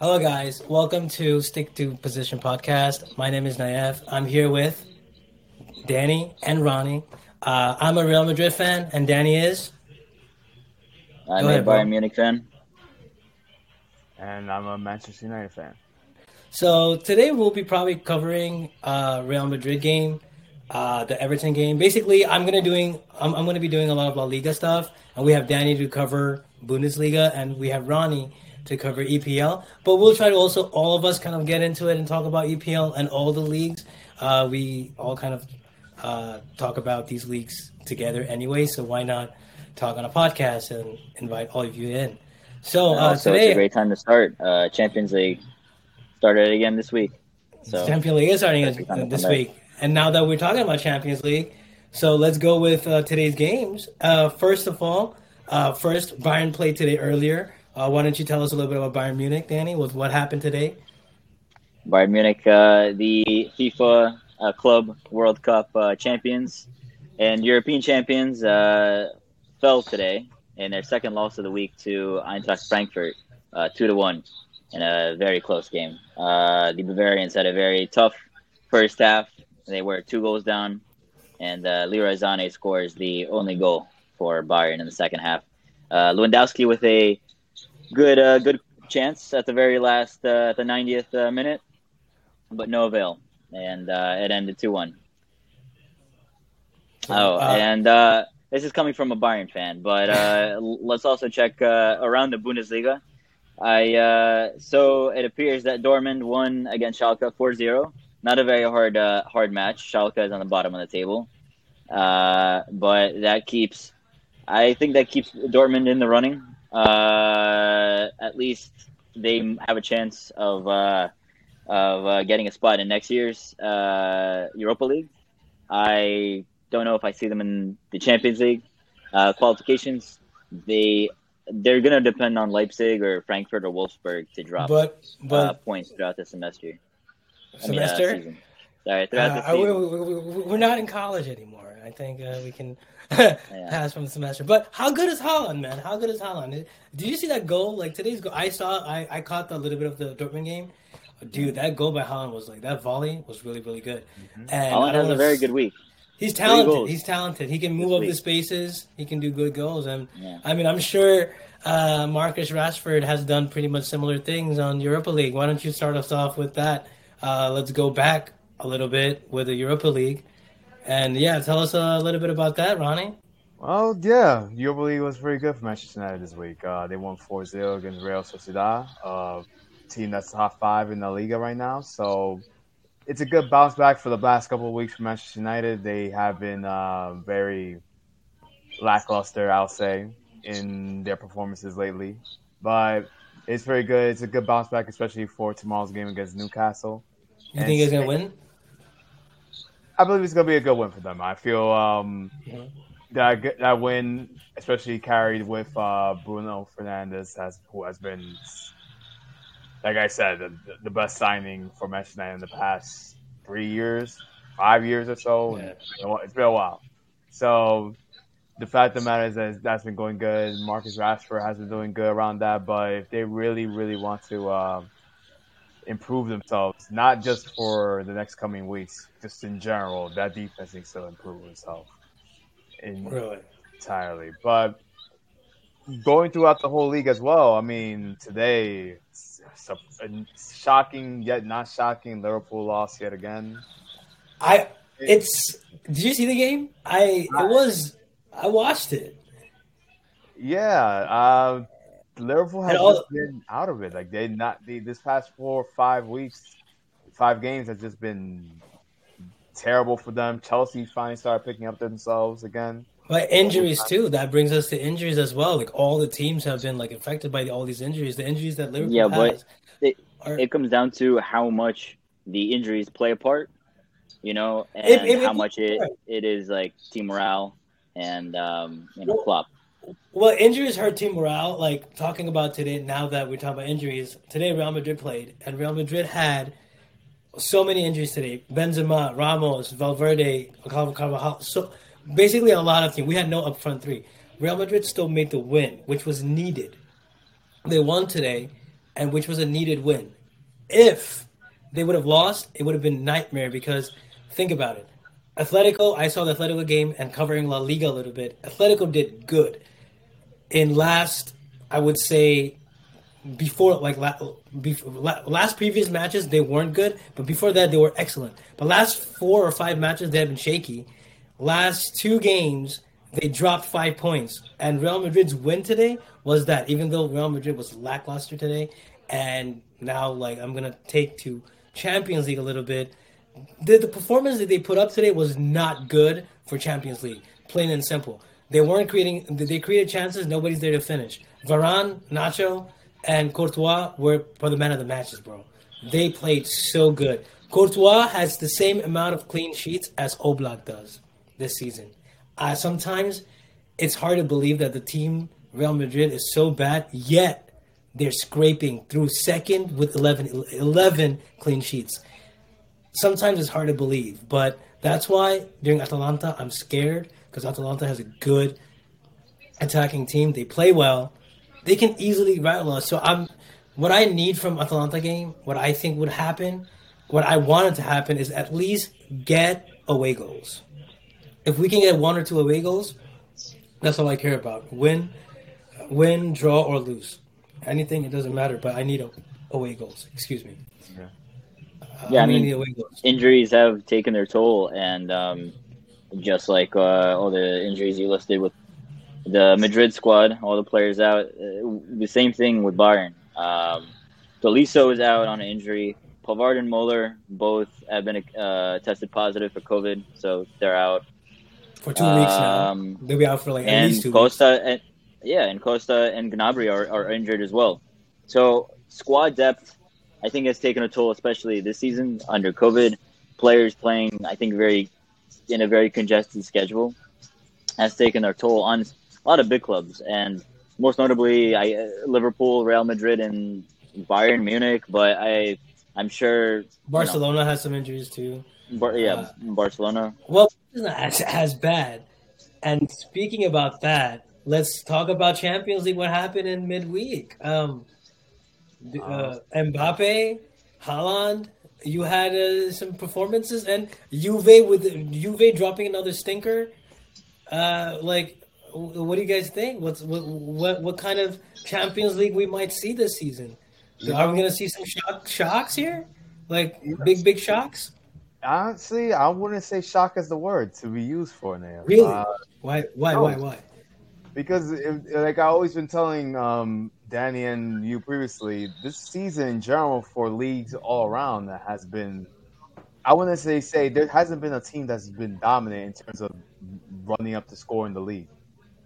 Hello, guys. Welcome to Stick to Position podcast. My name is Nayev. I'm here with Danny and Ronnie. Uh, I'm a Real Madrid fan, and Danny is. I'm Go a ahead, bro. Bayern Munich fan. and I'm a Manchester United fan. So today we'll be probably covering uh, Real Madrid game, uh, the Everton game. Basically, I'm gonna doing I'm, I'm gonna be doing a lot of La Liga stuff, and we have Danny to cover Bundesliga, and we have Ronnie to cover EPL. But we'll try to also all of us kind of get into it and talk about EPL and all the leagues. Uh, we all kind of uh, talk about these leagues together anyway, so why not talk on a podcast and invite all of you in? So uh, also, it's today a great time to start. Uh, Champions League started again this week. So Champions League is starting this back. week, and now that we're talking about Champions League, so let's go with uh, today's games. Uh, first of all, uh, first Bayern played today earlier. Uh, why don't you tell us a little bit about Bayern Munich, Danny? With what happened today? Bayern Munich, uh, the FIFA uh, Club World Cup uh, champions and European champions, uh, fell today in their second loss of the week to Eintracht Frankfurt, uh, two to one, in a very close game. The Bavarians had a very tough first half. They were two goals down, and uh, Leroy Sané scores the only goal for Bayern in the second half. Uh, Lewandowski with a good, uh, good chance at the very last, uh, at the 90th uh, minute but no avail, and uh, it ended two one. Oh, Uh, and uh, this is coming from a Bayern fan, but uh, let's also check uh, around the Bundesliga. I uh, so it appears that Dortmund won against Schalke 4-0. Not a very hard uh, hard match. Schalke is on the bottom of the table, uh, but that keeps. I think that keeps Dortmund in the running. Uh, at least they have a chance of uh, of uh, getting a spot in next year's uh, Europa League. I don't know if I see them in the Champions League uh, qualifications. They they're gonna depend on Leipzig or Frankfurt or Wolfsburg to drop But uh, but points throughout the semester. I mean, uh, semester. season. Sorry, throughout Uh, we, we, we're not in college anymore. I think uh, we can pass from the semester. But how good is Haaland, man? How good is Haaland? Did you see that goal? Like today's goal, I saw. I, I caught a little bit of the Dortmund game. Dude, that goal by Haaland was like that volley was really really good. And Haaland has a very good week. He's talented. He's talented. He can move up the spaces. He can do good goals. And Yeah. I mean, I'm sure uh, Marcus Rashford has done pretty much similar things on Europa League. Why don't you start us off with that? Uh, let's go back a little bit with the Europa League. And yeah, tell us a little bit about that, Ronnie. Well, yeah, Europa League was pretty good for Manchester United this week. Uh, they won 4-0 against Real Sociedad, a team that's top five in the Liga right now. So it's a good bounce back for the last couple of weeks for Manchester United. They have been uh, very lackluster, I'll say, in their performances lately. But it's very good. It's a good bounce back, especially for tomorrow's game against Newcastle. You And think he's gonna win? I believe it's gonna be a good win for them. I feel um, that that win, especially carried with uh, Bruno Fernandes, has who has been, like I said, the, the best signing for Manchester United in the past three years, five years or so. Yeah. It's been a while- It's been a while. So the fact of the matter is that that's been going good. Marcus Rashford has been doing good around that. But if they really, really want to. Uh, improve themselves, not just for the next coming weeks, just in general. That defense needs to improve itself in, Really? entirely. But going throughout the whole league as well, I mean, today, it's a, a shocking yet not shocking. Liverpool lost yet again. I. It's. Did you see the game? I. It was. I watched it. Yeah, uh, Liverpool has all- just been out of it. Like they not they, this past four or five weeks, five games has just been terrible for them. Chelsea finally started picking up themselves again. But injuries too. That brings us to injuries as well. Like all the teams have been like affected by all these injuries. The injuries that Liverpool Yeah, but has. it- are- It comes down to how much the injuries play a part, you know, and If- if- how if- much it, it is like team morale and um, you know, Well, Klopp. Well, injuries hurt team morale. Like talking about today, now that we're talking about injuries, today Real Madrid played, and Real Madrid had so many injuries today. Benzema, Ramos, Valverde, Carvajal. So basically, a lot of teams. We had no upfront three. Real Madrid still made the win, which was needed. They won today, and which was a needed win. If they would have lost, it would have been nightmare because think about it. Atletico, I saw the Atletico game and covering La Liga a little bit. Atletico did good in last, I would say, before like before, last previous matches they weren't good, but before that they were excellent. But last four or five matches they have been shaky. Last two games they dropped five points, and Real Madrid's win today was that. Even though Real Madrid was lackluster today, and now like I'm gonna take to Champions League a little bit. The, the performance that they put up today was not good for Champions League, plain and simple. They weren't creating. They created chances. Nobody's there to finish. Varane, Nacho, and Courtois were for the men of the matches, bro. They played so good. Courtois has the same amount of clean sheets as Oblak does this season. Uh, sometimes it's hard to believe that the team Real Madrid is so bad, yet they're scraping through second with 11, 11 clean sheets. Sometimes it's hard to believe, but that's why during Atalanta, I'm scared because Atalanta has a good attacking team. They play well. They can easily rattle us. So I'm what I need from Atalanta game, what I think would happen, what I wanted to happen is at least get away goals. If we can get one or two away goals, that's all I care about. Win, win, draw or lose. Anything it doesn't matter, but I need away goals. Excuse me. Yeah, uh, yeah I mean, injuries have taken their toll, and um, just like uh, all the injuries you listed with the Madrid squad, all the players out. Uh, the same thing with Bayern. Um, Tolisso is out on an injury. Pavard and Muller both have been uh, tested positive for COVID, so they're out for two um, weeks now. Um, They'll be out for like at least two Costa weeks. And, yeah, and Costa and Gnabry are, are injured as well. So squad depth, I think, has taken a toll, especially this season under COVID. Players playing, I think, very in a very congested schedule has taken their toll on a lot of big clubs, and most notably, I, uh, Liverpool, Real Madrid, and Bayern Munich. But I, I'm sure Barcelona you know, has some injuries too. Bar- yeah, uh, Barcelona. Well, it's not as, as bad. And speaking about that, let's talk about Champions League. What happened in midweek? Um, uh, Mbappe, Haaland, you had uh, some performances, and Juve with Juve dropping another stinker. Uh, like, what do you guys think? What's what, what what kind of Champions League we might see this season? Are we gonna see some shock, shocks here? Like big big shocks? Honestly, I wouldn't say shock is the word to be used for now. Really? Uh, why? Why? No. Why? Why? Because, if, like I always been telling um, Danny and you previously, this season in general for leagues all around that has been, I wouldn't say say there hasn't been a team that's been dominant in terms of running up the score in the league.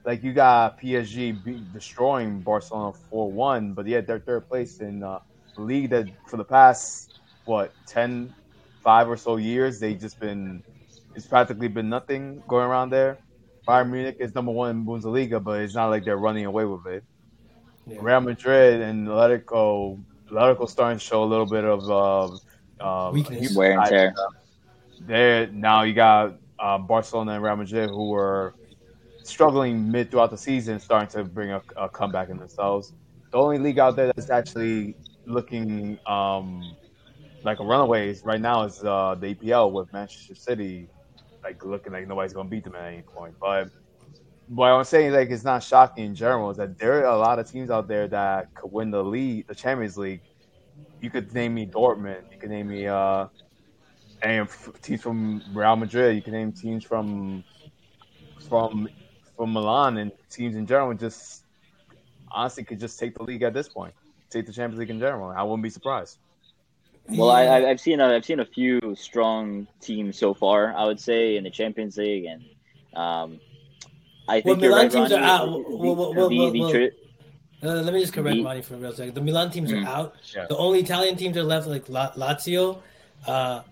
Like you got PSG destroying Barcelona four one, but yet they're third place in uh, the league that for the past what 10, five or so years they've just been it's practically been nothing going around there. Bayern Munich is number one in Bundesliga, but it's not like they're running away with it. Yeah. Real Madrid and Atletico, Atletico starting to show a little bit of uh, uh, weakness, wear and tear. There now you got uh, Barcelona and Real Madrid who were struggling mid throughout the season, starting to bring a, a comeback in themselves. The only league out there that's actually looking um, like a runaway right now is uh, the EPL with Manchester City, like looking like nobody's gonna beat them at any point. But what I'm saying, like, it's not shocking in general is that there are a lot of teams out there that could win the league, the Champions League. You could name me Dortmund. You could name me uh, and teams from Real Madrid. You can name teams from from from Milan and teams in general. Just honestly, could just take the league at this point. Take the Champions League in general. I wouldn't be surprised. Well, I, have seen a, I've seen a few strong teams so far. I would say in the Champions League, and um, I think well, Milan right, teams Ronnie, are out. Well, well, well, the, the, tri- uh, let me just correct Ronnie for a real second. The Milan teams mm-hmm. are out. Yeah. The only Italian teams are left, like Lazio. Uh,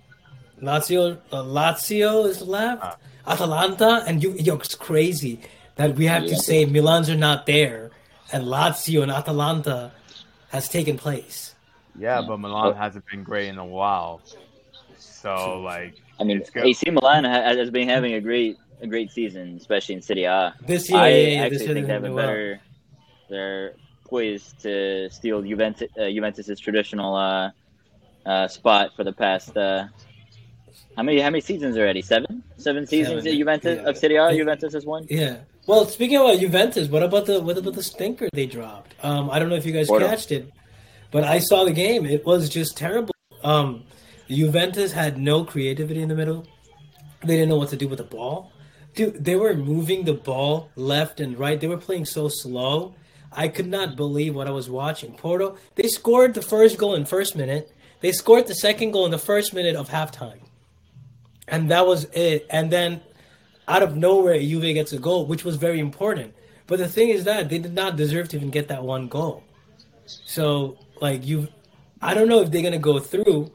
Lazio, uh, Lazio is left. Uh, Atalanta, and you, yo, it's crazy that we have yeah. to say Milan's are not there, and Lazio and Atalanta has taken place. Yeah, but Milan hasn't been great in a while. So, like, I mean, AC Milan has been having a great a great season, especially in Serie A. This year, I yeah, yeah, actually think they have a better. They're poised to steal Juventus, uh, Juventus's traditional uh, uh, spot for the past uh, how many how many seasons already? Seven, seven seasons. Seven, Juventus yeah. of Serie A. Juventus has won. Yeah. Well, speaking about Juventus, what about the what about the stinker they dropped? Um, I don't know if you guys Porto. catched it, but I saw the game. It was just terrible. Um, Juventus had no creativity in the middle. They didn't know what to do with the ball. Dude, they were moving the ball left and right. They were playing so slow. I could not believe what I was watching. Porto, they scored the first goal in first minute. They scored the second goal in the first minute of halftime. And that was it. And then out of nowhere, Juve gets a goal, which was very important. But the thing is that they did not deserve to even get that one goal. So, like you, I don't know if they're gonna go through.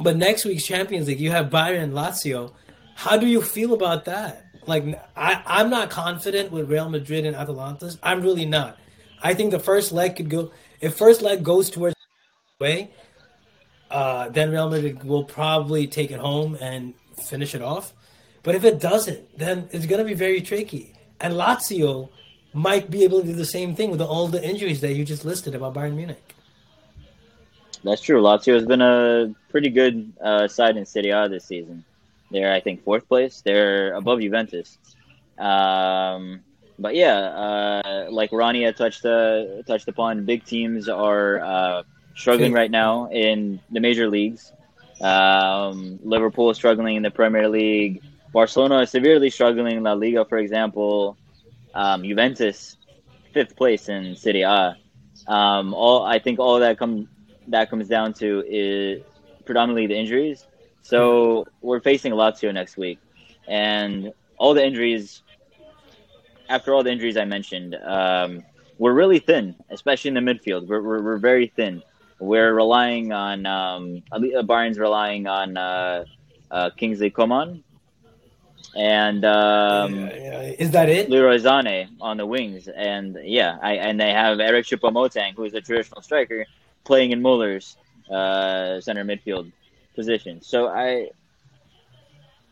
But next week's Champions League, you have Bayern and Lazio. How do you feel about that? Like, I, I'm not confident with Real Madrid and Atalanta's. I'm really not. I think the first leg could go. If first leg goes towards way, uh, then Real Madrid will probably take it home and finish it off. But if it doesn't, then it's going to be very tricky. And Lazio might be able to do the same thing with all the injuries that you just listed about Bayern Munich. That's true. Lazio has been a pretty good uh, side in Serie A this season. They're, I think, fourth place. They're above Juventus. Um, but yeah, uh, like had touched uh, touched upon, big teams are uh, struggling right now in the major leagues. Um, Liverpool is struggling in the Premier League. Barcelona is severely struggling in La Liga, for example. Um, Juventus, fifth place in Serie A. Um, all I think all that comes that comes down to is predominantly the injuries. So we're facing Lazio next week, and all the injuries. After all the injuries I mentioned, um, we're really thin, especially in the midfield. We're, we're, we're very thin. We're relying on um, Ali- Bayern's relying on uh, uh, Kingsley Coman and um. Is that it? Leroy Sané on the wings, and yeah, I, and they have Eric Choupo-Moting, who is a traditional striker, playing in Muller's uh, center midfield position. So I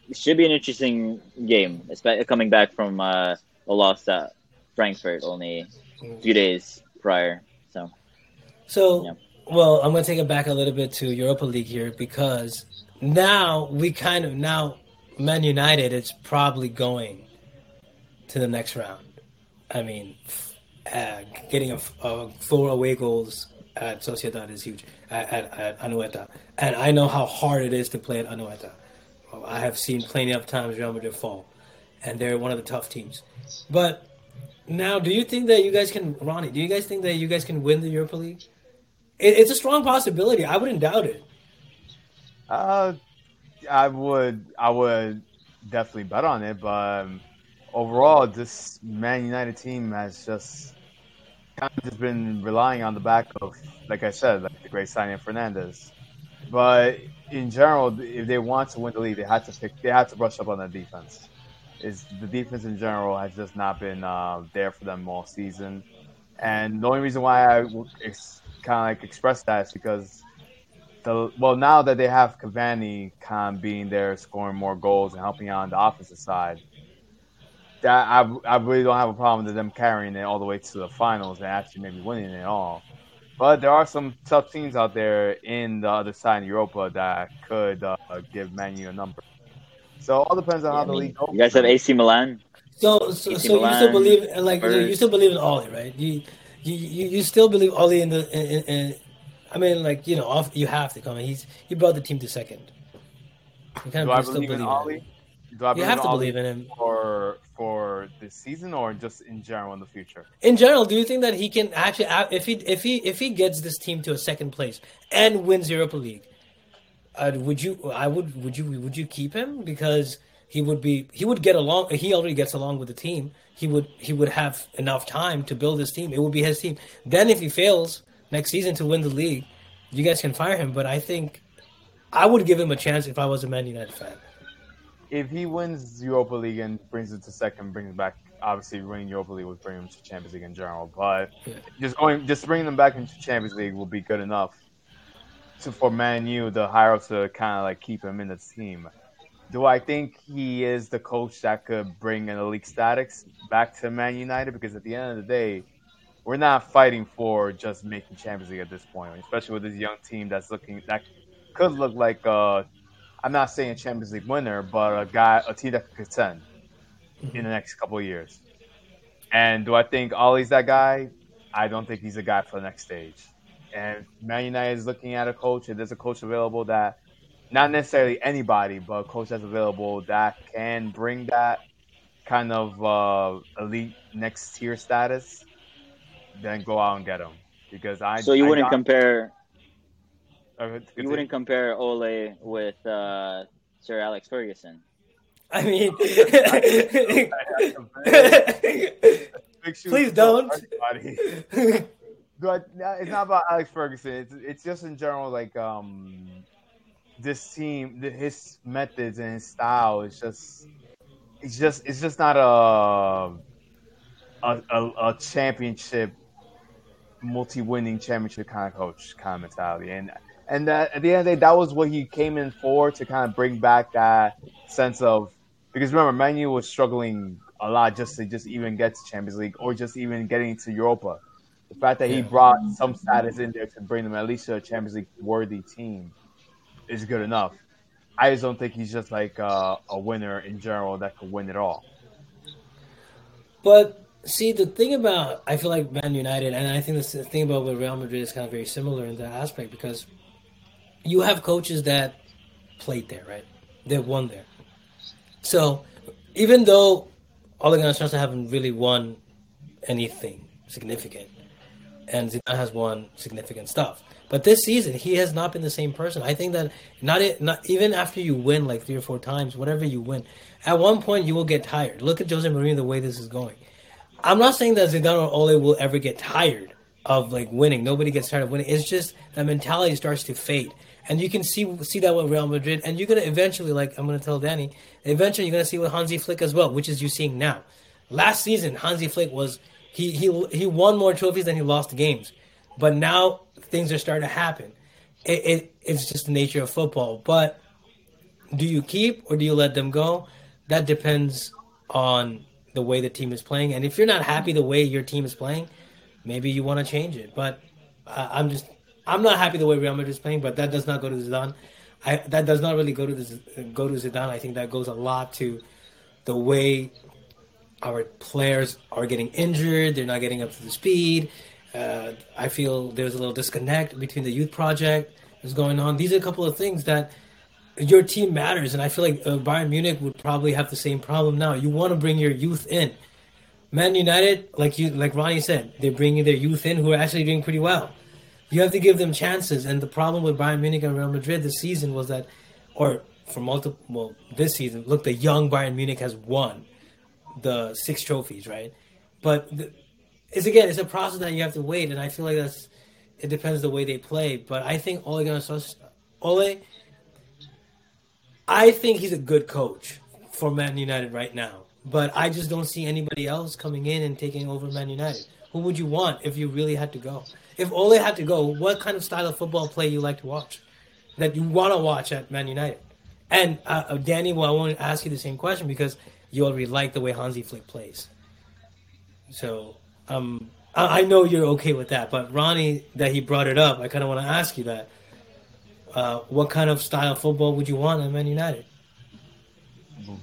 it should be an interesting game, especially coming back from uh, a loss at Frankfurt only a few days prior. So So, Yeah. well, I'm going to take it back a little bit to Europa League here because now we kind of now Man United is probably going to the next round. I mean, uh, getting a four away goals at Sociedad is huge at, at, at Anoeta, and I know how hard it is to play at Anoeta. I have seen plenty of times Real Madrid fall, and they're one of the tough teams. But now, do you think that you guys can, Ronnie? Do you guys think that you guys can win the Europa League? It, it's a strong possibility. I wouldn't doubt it. Uh, I would, I would definitely bet on it, but um, overall, this Man United team has just just been relying on the back of, like I said, like the great signing Fernandes. But in general, if they want to win the league, they had to pick, they had to brush up on their defense. Is the defense in general has just not been uh, there for them all season, and the only reason why I ex- kind of like express that is because the well now that they have Cavani kind of being there, scoring more goals and helping out on the offensive side, I, I really don't have a problem with them carrying it all the way to the finals and actually maybe winning it all. But there are some tough teams out there in the other side in Europa that could uh, give Man U a number. So it all depends on how I the mean, league goes. you guys have AC Milan. So, so, AC so you still Milan, believe, like, Spurs. you still believe in Ole, right? You, you, you, you still believe Ole in the, in, in, in I mean, like, you know, off, you have to come. in. He's he brought the team to second. You kind Do of I still believe in him. Ole? Do I You have to believe in him. for for this season or just in general in the future? In general, do you think that he can actually, if he if he if he gets this team to a second place and wins Europa League, uh, would you? I would. Would you? Would you keep him because he would be he would get along. He already gets along with the team. He would he would have enough time to build his team. It would be his team. Then if he fails next season to win the league, you guys can fire him. But I think I would give him a chance if I was a Man United fan. If he wins Europa League and brings it to second, brings back obviously winning Europa League would bring him to Champions League in general. But Yeah. just going, just bringing them back into Champions League will be good enough to for Man U, the higher ups to kind of like keep him in the team. Do I think he is the coach that could bring an elite status back to Man United? Because at the end of the day, we're not fighting for just making Champions League at this point, especially with this young team that's looking that could look like uh, I'm not saying a Champions League winner, but a guy, a team that could contend in the next couple of years. And do I think Ole's that guy? I don't think he's a guy for the next stage. And Man United is looking at a coach, and there's a coach available that, not necessarily anybody, but a coach that's available that can bring that kind of uh, elite next tier status. Then go out and get him because I. So you I wouldn't got- compare uh, you wouldn't compare Ole with uh, Sir Alex Ferguson. I mean, Please don't. but it's not about Alex Ferguson. It's it's just in general like um this team, his methods and his style is just it's just it's just not a a, a, a championship multi-winning championship kind of coach kind of mentality and and that, at the end of the day that was what he came in for to kind of bring back that sense of because remember Manu was struggling a lot just to just even get to Champions League or just even getting to Europa. The fact that he brought some status in there to bring them at least to a Champions League worthy team is good enough. I just don't think he's just like uh, a winner in general that could win it all. But see, the thing about I feel like Man United, and I think this the thing about with Real Madrid is kind of very similar in that aspect because you have coaches that played there, right? They won there. So even though Ole Gunnar Solskjaer haven't really won anything significant, and Zidane has won significant stuff. But this season, he has not been the same person. I think that not it, not even after you win like three or four times, whatever you win, at one point you will get tired. Look at Jose Mourinho the way this is going. I'm not saying that Zidane or Ole will ever get tired of like winning. Nobody gets tired of winning. It's just that mentality starts to fade, and you can see see that with Real Madrid. And you're gonna eventually, like I'm gonna tell Danny, eventually you're gonna see with Hansi Flick as well, which is you're seeing now. Last season, Hansi Flick was he he he won more trophies than he lost games, but now things are starting to happen. It, it it's just the nature of football. But do you keep or do you let them go? That depends on the way the team is playing. And if you're not happy the way your team is playing, maybe you want to change it. But uh, I'm just I'm not happy the way Real Madrid is playing. But that does not go to Zidane. I, that does not really go to the, go to Zidane. I think that goes a lot to the way our players are getting injured. They're not getting up to the speed. Uh, I feel there's a little disconnect between the youth project that's going on. These are a couple of things that your team matters, and I feel like uh, Bayern Munich would probably have the same problem now. You want to bring your youth in. Man United, like you, like Ronnie said, they're bringing their youth in who are actually doing pretty well. You have to give them chances, and the problem with Bayern Munich and Real Madrid this season was that, or for multiple, well, this season, look, the young Bayern Munich has won the six trophies, right? But the, it's again, it's a process that you have to wait, and I feel like that's it depends the way they play. But I think Ole Gunnar Solskjaer, Ole, I think he's a good coach for Man United right now. But I just don't see anybody else coming in and taking over Man United. Who would you want if you really had to go? If Ole had to go, what kind of style of football play you like to watch? That you want to watch at Man United? And uh, uh, Danny, well, I want to ask you the same question because you already like the way Hansi Flick plays. So um, I, I know you're okay with that, but Ronnie, that he brought it up, I kind of want to ask you that. Uh, what kind of style of football would you want at Man United?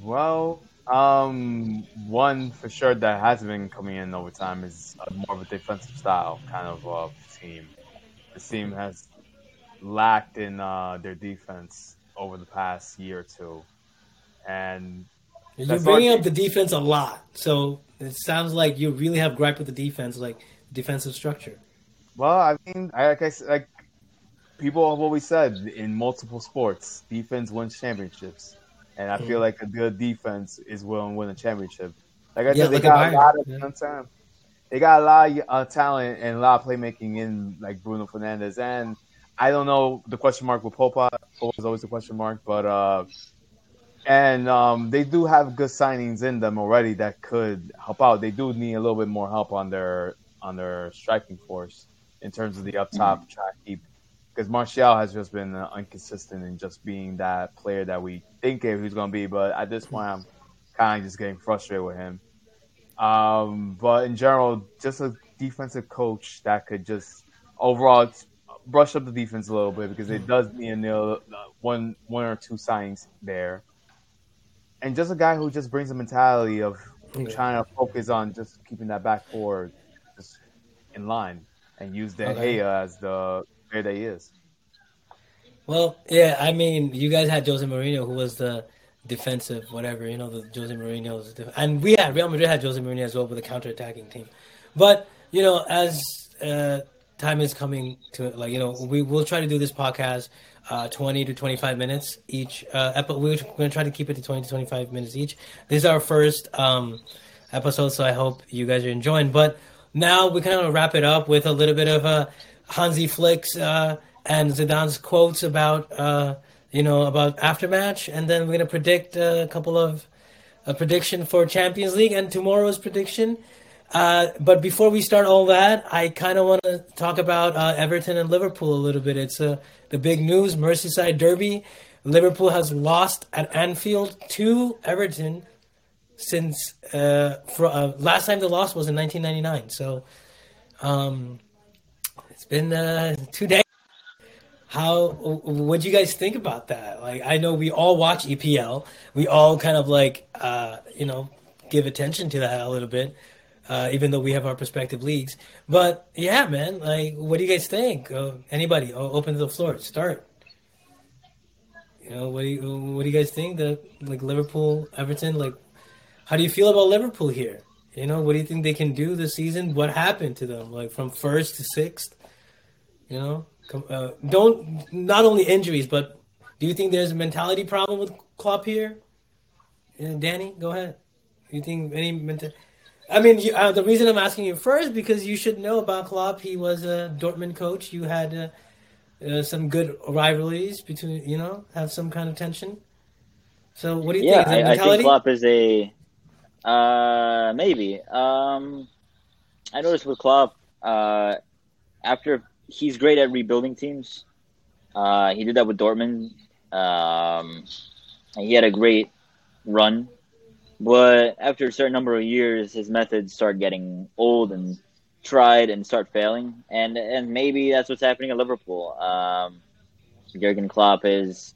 Well, um, one for sure that has been coming in over time is more of a defensive style kind of uh, team. The team has lacked in uh, their defense over the past year or two, and You're bringing up the defense a lot, so it sounds like you really have gripe with the defense, like defensive structure. well, I mean, I, said, like people have always said in multiple sports, defense wins championships, and I feel like a good defense is will win a championship. Like I Yeah, said, they got a lot of yeah. talent. They got a lot of uh, talent and a lot of playmaking in like Bruno Fernandes, and I don't know the question mark with Pogba. Pogba's always a question mark, but uh, and um, they do have good signings in them already that could help out. They do need a little bit more help on their on their striking force in terms of the up top try to keep because Martial has just been uh, inconsistent in just being that player that we think he was going to be. But at this point, I'm kind of just getting frustrated with him. Um, but in general, just a defensive coach that could just overall brush up the defense a little bit because it does need a nil, one one or two signings there, and just a guy who just brings a mentality of trying to focus on just keeping that back four just in line and use De Okay. Gea as the player that he is. Well, yeah, I mean, you guys had Jose Mourinho, who was the defensive, whatever, you know, the Jose Mourinho's, and we had Real Madrid had Jose Mourinho as well with a counter-attacking team. But you know, as uh, time is coming to like, you know, we will try to do this podcast uh, twenty to twenty-five minutes each. Uh, epi- we're going to try to keep it to twenty to twenty-five minutes each. This is our first um, episode, so I hope you guys are enjoying. But now we kind of wrap it up with a little bit of a Hansi Flicks uh, and Zidane's quotes about uh, you know about aftermatch, and then we're gonna predict a couple of a prediction for Champions League and tomorrow's prediction. Uh, but before we start all that, I kind of want to talk about uh, Everton and Liverpool a little bit. It's uh, the big news: Merseyside Derby. Liverpool has lost at Anfield to Everton since uh, for, uh, last time the loss was in 1999. So um, been uh, two days. How what do you guys think about that? Like, I know we all watch EPL. We all kind of like uh, you know give attention to that a little bit, uh, even though we have our respective leagues. But yeah, man, like, what do you guys think? Uh, anybody? Open the floor. Start. You know, what do you what do you guys think? The like Liverpool, Everton, like, how do you feel about Liverpool here? You know, what do you think they can do this season? What happened to them, like from first to sixth? You know, uh, don't not only injuries, but do you think there's a mentality problem with Klopp here? Uh, Danny, go ahead. Do You think any mental? I mean, you, uh, the reason I'm asking you first because you should know about Klopp. He was a Dortmund coach. You had uh, uh, some good rivalries between, you know, have some kind of tension. So, what do you Yeah, think? Yeah, I, I think? Klopp is a uh, maybe. Um, I noticed with Klopp, uh, after he's great at rebuilding teams. Uh, he did that with Dortmund. Um, he had a great run, but after a certain number of years, his methods start getting old and tried and start failing. And and maybe that's what's happening at Liverpool. Um, Jurgen Klopp is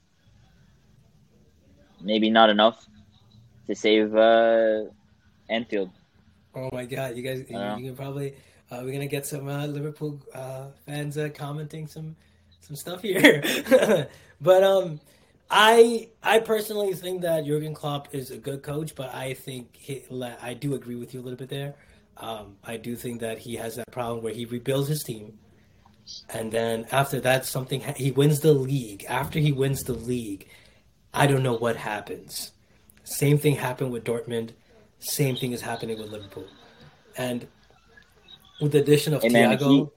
maybe not enough to save uh, Anfield. Oh my God, you guys, you, you can probably uh, we're gonna get some uh, Liverpool uh, fans commenting some some stuff here. but um, I I personally think that Jurgen Klopp is a good coach, but I think he, I do agree with you a little bit there. Um, I do think that he has that problem where he rebuilds his team, and then after that, something he wins the league. After he wins the league, I don't know what happens. Same thing happened with Dortmund. Same thing is happening with Liverpool, and with the addition of Hey, man, Thiago, he-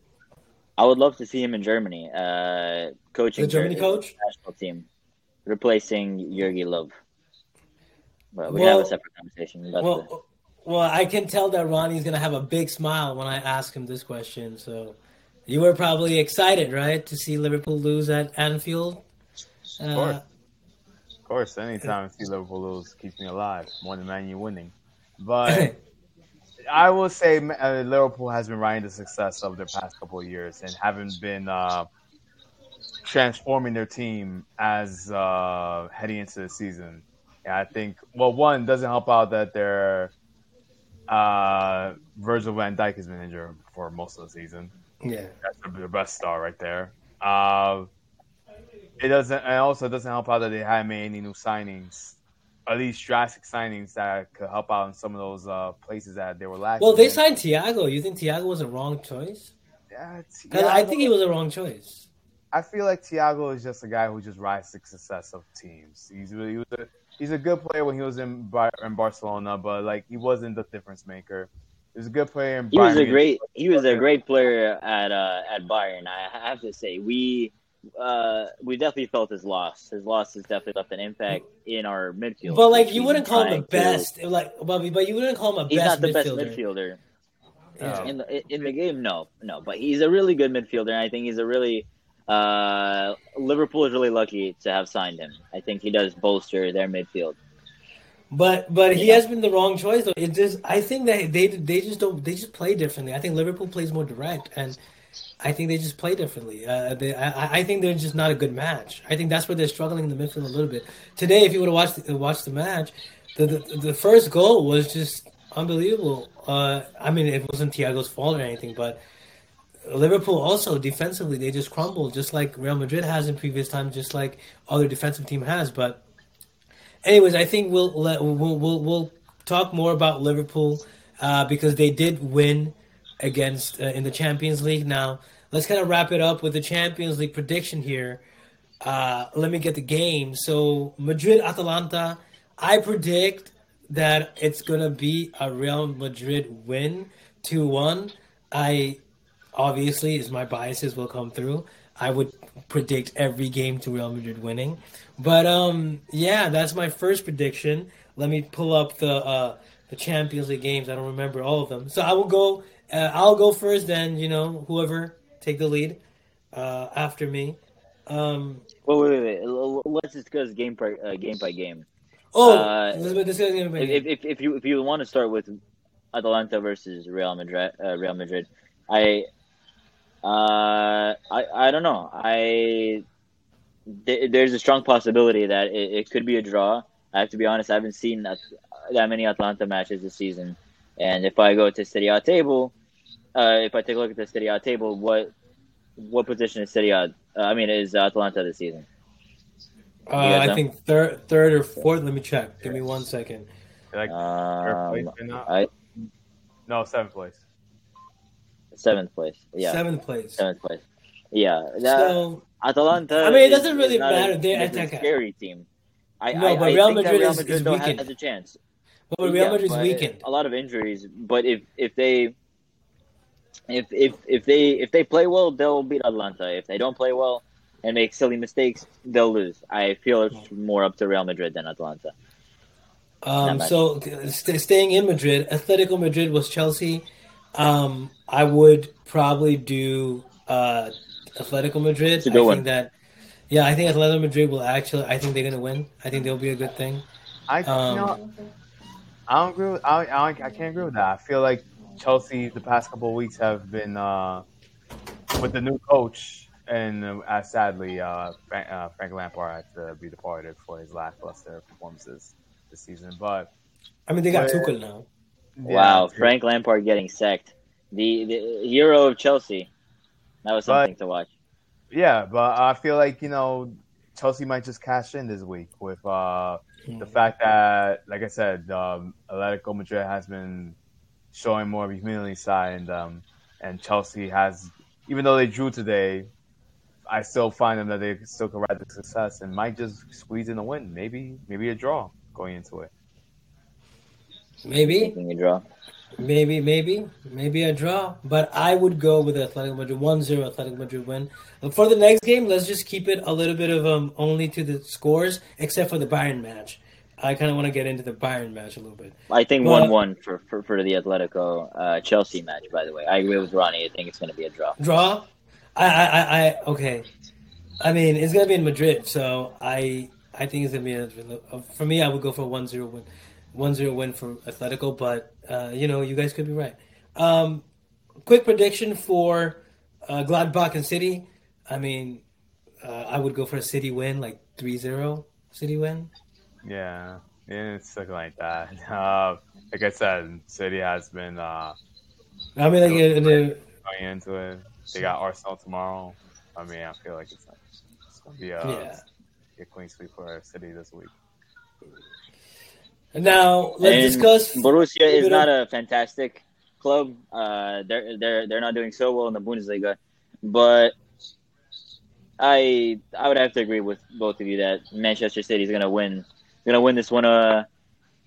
I would love to see him in Germany, uh, coaching The Germany Ger- coach? national team, replacing Jurgen Low. But we Well- have a separate conversation. About the, well, well, I can tell that Ronnie's gonna have a big smile when I ask him this question. So, you were probably excited, right, to see Liverpool lose at Anfield? Uh, course. Of course, anytime I see Liverpool lose keeps me alive more than Man U winning. But I will say uh, Liverpool has been riding the success of their past couple of years and haven't been uh, transforming their team as uh, heading into the season. And I think, well, one doesn't help out that their uh, Virgil van Dijk has been injured for most of the season. yeah, That's the- best star right there. Uh, it doesn't, and also it doesn't help out that they haven't made any new signings, at least drastic signings that could help out in some of those uh, places that they were lacking. Well, they signed Thiago. You think Thiago was a wrong choice? Yeah, it's- 'Cause yeah, I think he was a wrong choice. I feel like Thiago is just a guy who just rides the success of teams. He's really he was a, he's a good player when he was in Bar- in Barcelona, but like he wasn't the difference maker. He was a good player in he was a great he was a great player at uh, at Bayern. I have to say we uh, we definitely felt his loss. His loss has definitely left an impact in our midfield. But like, you wouldn't call him the trying to- best. Like, but, but you wouldn't call him a He's best not the best midfielder. midfielder. Yeah. in the in the game. No, no, but he's a really good midfielder. And I think he's a really uh, Liverpool is really lucky to have signed him. I think he does bolster their midfield. But but he Yeah. has been the wrong choice though. It just I think that they they just don't they just play differently. I think Liverpool plays more direct, and I think they just play differently. Uh, they, I, I think they're just not a good match. I think that's where they're struggling in the midfield a little bit. Today, if you would have watched the, watched the match, the, the the first goal was just unbelievable. Uh, I mean, it wasn't Thiago's fault or anything, but Liverpool also defensively they just crumbled, just like Real Madrid has in previous times, just like other defensive team has. But anyways, I think we'll let we'll we'll, we'll talk more about Liverpool uh, because they did win against uh, in the Champions League. Now let's kind of wrap it up with the Champions League prediction here. Uh, let me get the game. So Madrid Atalanta, I predict that it's gonna be a Real Madrid win, two one. I obviously, as my biases will come through, I would predict every game to Real Madrid winning. But um, yeah, that's my first prediction. Let me pull up the uh, the Champions League games. I don't remember all of them, so I will go. Uh, I'll go first. Then you know, whoever take the lead uh, after me. Um, Wait, wait, wait, wait. L- l- Let's discuss game by uh, game by game. oh, Uh, let's discuss it in If, minute. if, if you if you want to start with Atalanta versus Real Madrid, uh, Real Madrid, I, uh, I I don't know. I th- there's a strong possibility that it, it could be a draw. I have to be honest. I haven't seen that, that many Atalanta matches this season, and if I go to Serie A table, uh, if I take a look at the Serie A table, what what position is Serie A? Uh, I mean, is Atalanta this season? Uh, I think third, third or fourth. Let me check. Give me one second. Like third place Um. I No, seventh place. seventh place. Yeah, Seventh place. seventh place. Yeah, that, So Atalanta. I mean, it doesn't really is matter. A, They- it's a attack- scary team. I, No, I, but I Real think that Madrid Real is- Madrid is though has a chance. But Real Yeah, Madrid's but weakened. A lot of injuries, but if if they if if if they if they play well, they'll beat Atlanta. If they don't play well and make silly mistakes, they'll lose. I feel it's more up to Real Madrid than Atlanta. Um, so st- staying in Madrid, Atletico Madrid was Chelsea. Um, I would probably do uh, Atletico Madrid. It's a I good think one. that, yeah, I think Atletico Madrid will actually. I think they're gonna win. I think they'll be a good thing. I Um, you know, I don't agree. With, I, I I can't agree with that. I feel like Chelsea the past couple of weeks have been uh, with the new coach, and uh, sadly, uh, Frank, uh, Frank Lampard had to be departed for his lackluster performances this season. But I mean, they got Well, Tuchel now. yeah, wow, it's- Frank Lampard getting sacked. The the hero of Chelsea. That was But- something to watch. Yeah, but I feel like you know Chelsea might just cash in this week with uh, the fact that, like I said, um, Atletico Madrid has been showing more of a humility side, and um, and Chelsea has, even though they drew today, I still find them that they still could ride the success and might just squeeze in a win, maybe maybe a draw going into it. Maybe, a draw. Maybe, maybe, maybe a draw. But I would go with Athletic Madrid 1-0 Atletico Madrid win. For the next game, let's just keep it a little bit of um only to the scores, except for the Bayern match. I kind of want to get into the Bayern match a little bit. I think one one for, for for the Atletico uh, Chelsea match. By the way, I agree with Ronnie. I think it's going to be a draw. Draw? I, I, I, okay. I mean, it's gonna be in Madrid, so I, I think it's gonna be a, for me. I would go for a 1-0 win, 1-0 win for Atletico, but uh, you know, you guys could be right. Um, quick prediction for uh, Gladbach and City. I mean, uh, I would go for a City win, like 3-0 City win. Yeah, yeah it's looking like that. Uh, like I said, City has been uh, I mean, like the, going into it. They got Arsenal tomorrow. I mean, I feel like it's, it's gonna be a, yeah. a clean sweep for City this week. Now let's And discuss. Borussia is not a fantastic club. Uh, they're they're they're not doing so well in the Bundesliga, but I I would have to agree with both of you that Manchester City is going to win going to win this one uh,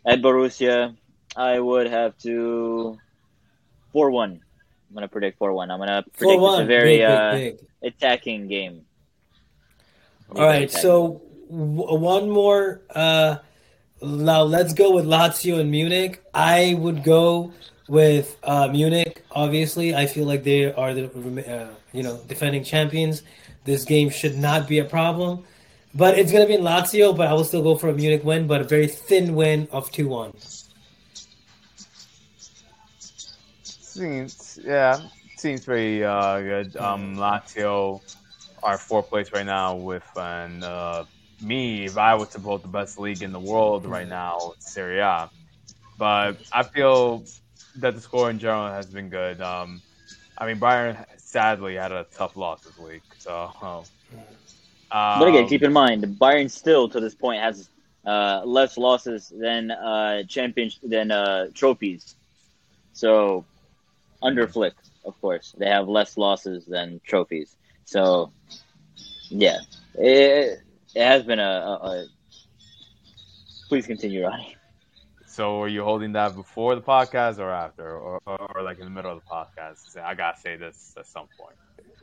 at Borussia. I would have to four one. I'm going to predict four one. I'm going to predict it's a 4-1, very big, uh, big, big. attacking game. All right, so w- one more. Uh, now let's go with Lazio and Munich. I would go with uh, Munich. Obviously, I feel like they are the uh, you know defending champions. This game should not be a problem. but it's gonna be in Lazio. But I will still go for a Munich win, but a very thin win of two one. Seems yeah, seems pretty uh, good. Um, Lazio are fourth place right now with an uh, me. If I was to vote the best league in the world right now, Serie A. But I feel that the score in general has been good. Um, I mean, Bayern sadly had a tough loss this week, so. Um, but again, keep in mind, Bayern still to this point has uh, less losses than uh, champions than uh, trophies. So, under Flick, of course, they have less losses than trophies. So, yeah, it, it has been a, a, a. Please continue, Ronnie. So, are you holding that before the podcast or after, or, or, or like in the middle of the podcast? Say, I gotta say this at some point.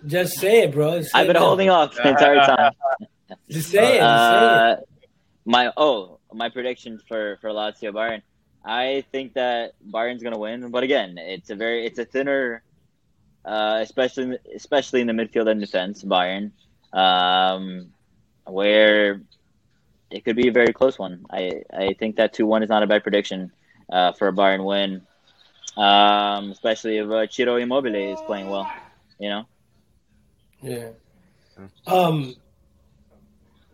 Just say it, bro. Say I've been it now. holding off the entire time. Just say it. Just say Uh, it. my oh, my prediction for for Lazio Bayern. I think that Bayern's gonna win, but again, it's a very it's a thinner, uh, especially especially in the midfield and defense. Bayern, um, where it could be a very close one. I I think that two one is not a bad prediction uh, for a Bayern win, um, especially if uh, Ciro Immobile is playing well. You know. Yeah. Um.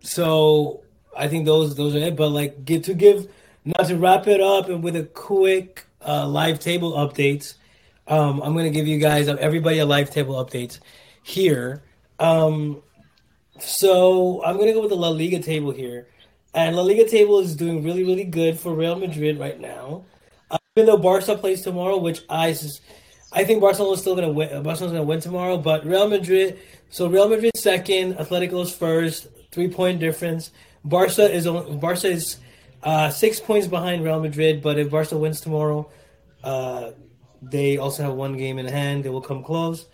So I think those those are it. But like, get to give not to wrap it up and with a quick uh, live table updates. Um, I'm gonna give you guys everybody a live table updates here. Um, so I'm gonna go with the La Liga table here, and La Liga table is doing really really good for Real Madrid right now. Uh, even though Barca plays tomorrow, which I I think Barcelona's still gonna win. Barcelona's gonna win tomorrow, but Real Madrid. So Real Madrid second, Atletico's first, three point difference. Barca is Barca is uh, six points behind Real Madrid, but if Barca wins tomorrow, uh, they also have one game in hand. They will come close.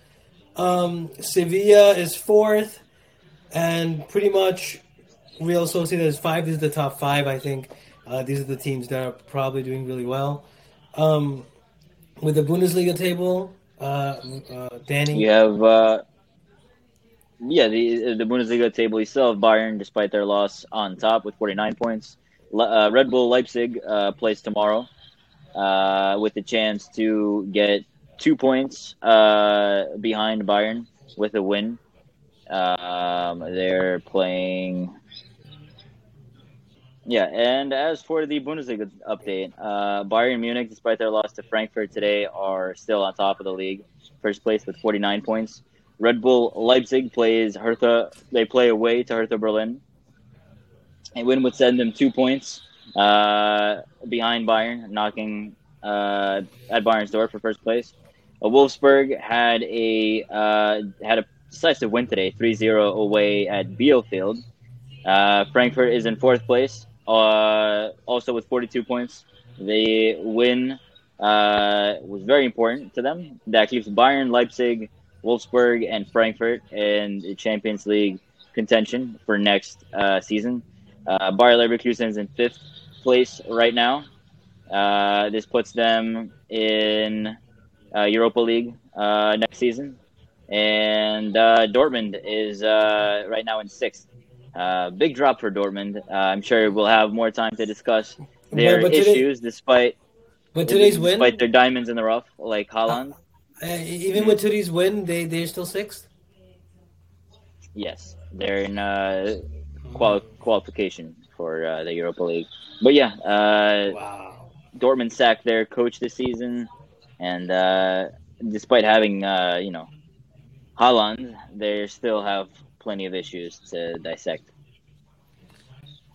Um, Sevilla is fourth, and pretty much Real Sociedad is five. This is the top five, I think. Uh, these are the teams that are probably doing really well. Um, with the Bundesliga table, uh, uh, Danny. You have, uh, yeah, the the Bundesliga table. You still have Bayern, despite their loss, on top with 49 points. Le- uh, Red Bull Leipzig uh, plays tomorrow with the chance to get two points behind Bayern with a win. Um, they're playing. Yeah, and as for the Bundesliga update, uh, Bayern Munich, despite their loss to Frankfurt today, are still on top of the league, first place with 49 points. Red Bull Leipzig plays Hertha. They play away to Hertha Berlin. A win would send them two points uh, behind Bayern, knocking uh, at Bayern's door for first place. Uh, Wolfsburg had a uh, had a decisive win today, 3-0 away at Bielefeld. Uh, Frankfurt is in fourth place, uh, also with 42 points. The win uh, was very important to them. That keeps Bayern, Leipzig, Wolfsburg, and Frankfurt in the Champions League contention for next uh, season. Uh, Bayer Leverkusen is in fifth place right now. Uh, this puts them in uh, Europa League uh, next season. And uh, Dortmund is uh, right now in sixth. Uh, big drop for Dortmund. Uh, I'm sure we'll have more time to discuss their But- but today- issues, despite But today's win, despite their diamonds in the rough, like Haaland. uh, even with today's win, they they're still sixth. Yes, they're in uh, quali- qualification for uh, the Europa League. But yeah, uh, Wow. Dortmund sacked their coach this season, and uh, despite having uh, you know Haaland, they still have plenty of issues to dissect.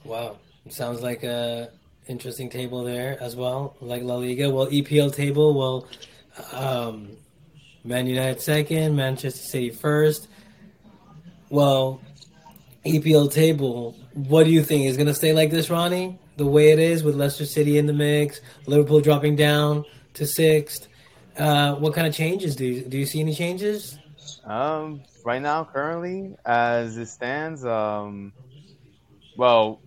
Wow. Sounds like a interesting table there as well, like La Liga. Well, EPL table, well, um, Man United second, Manchester City first. Well, EPL table, what do you think? Is going to stay like this, Ronnie? The way it is with Leicester City in the mix, Liverpool dropping down to sixth. Uh, what kind of changes do you, do you see any changes? Um, right now, currently, as it stands, um, well,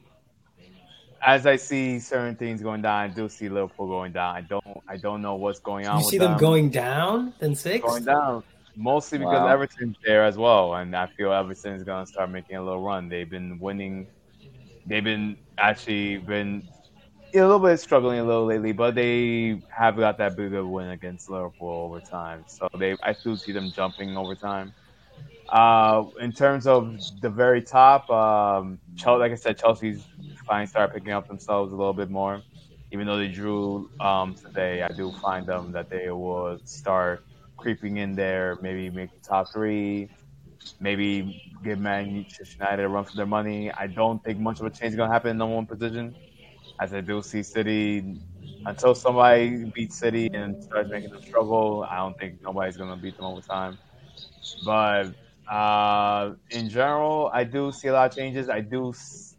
as I see certain things going down, I do see Liverpool going down. I don't, I don't know what's going on. You with see them going down then six going down. mostly because Wow. Everton's there as well, and I feel Everton's gonna start making a little run. They've been winning. They've been actually been a little bit struggling a little lately, but they have got that big of win against Liverpool over time. So they, I still see them jumping over time. Uh, in terms of the very top, um, Chelsea, like I said, Chelsea's finally started picking up themselves a little bit more. Even though they drew um, today, I do find them that they will start creeping in there, maybe make the top three, maybe give Manchester United a run for their money. I don't think much of a change is going to happen in number one position, as I do see City. Until somebody beats City and starts making them struggle, I don't think nobody's to beat them over time. But uh, in general, I do see a lot of changes. I do s-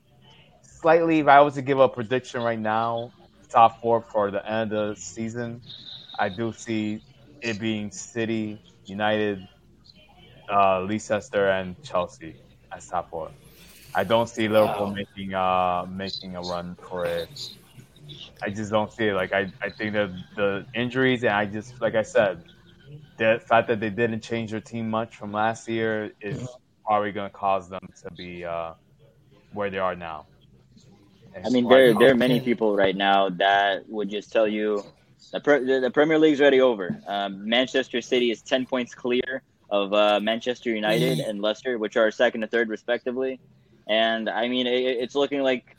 slightly, if I was to give a prediction right now, top four for the end of the season, I do see it being City, United, uh, Leicester, and Chelsea as top four. I don't see Liverpool Wow. making uh making a run for it. I just don't see it. Like I, I think that the injuries and I just like I said, the fact that they didn't change their team much from last year is probably going to cause them to be uh, where they are now. I mean, there there are many people right now that would just tell you the pre- the, the Premier League's already over. Um, Manchester City is ten points clear of uh, Manchester United Mm. and Leicester, which are second and third respectively. And I mean, it, it's looking like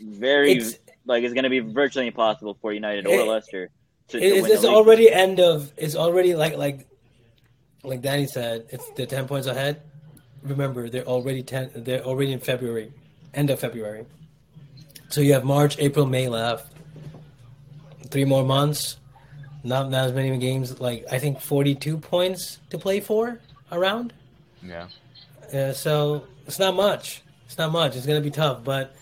very It's- like it's going to be virtually impossible for United or It- Leicester to, to It's, win it's the league. already end of. It's already like like like Danny said. It's the ten points ahead. Remember, they're already ten. They're already in February, end of February. So you have March, April, May left. Three more months. Not not as many games. Like I think forty-two points to play for around. yeah. Yeah, so it's not much. It's not much. It's gonna be tough, but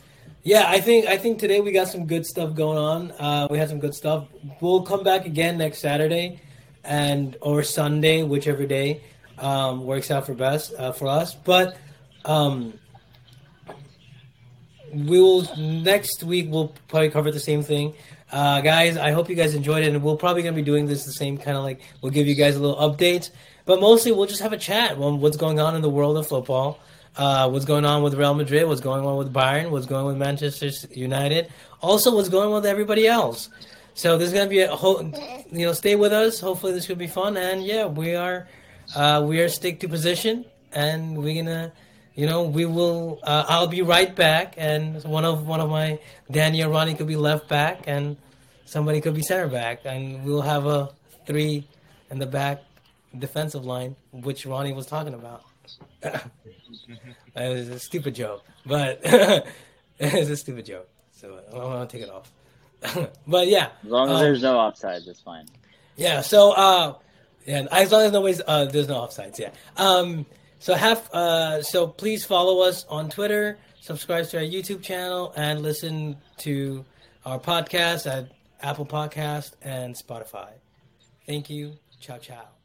yeah, I think I think today we got some good stuff going on. Uh, we had some good stuff. We'll come back again next Saturday, and or Sunday, whichever day um, works out for best uh, for us. But um, we will next week. We'll probably cover the same thing. Uh, guys, I hope you guys enjoyed it, and we're probably gonna be doing this the same kind of like we'll give you guys a little update, but mostly we'll just have a chat on what's going on in the world of football, uh, what's going on with Real Madrid, what's going on with Bayern, what's going on with Manchester United, also what's going on with everybody else. So there's gonna be a whole, you know, stay with us. Hopefully this will be fun, and yeah, we are, uh, we are stick to position, and we're gonna. You know, we will. Uh, I'll be right back, and one of one of my Danny or Ronnie could be left back, and somebody could be center back, and we'll have a three in the back defensive line, which Ronnie was talking about. it was a stupid joke, but it's a stupid joke, so I'm gonna take it off. but yeah, As long as um, there's no offsides, that's fine. yeah. So, uh, yeah, as long as nobody's, uh, there's no offsides. Yeah. Um, so have, uh, so please follow us on Twitter, subscribe to our YouTube channel, and listen to our podcast at Apple Podcast and Spotify. Thank you. Ciao, ciao.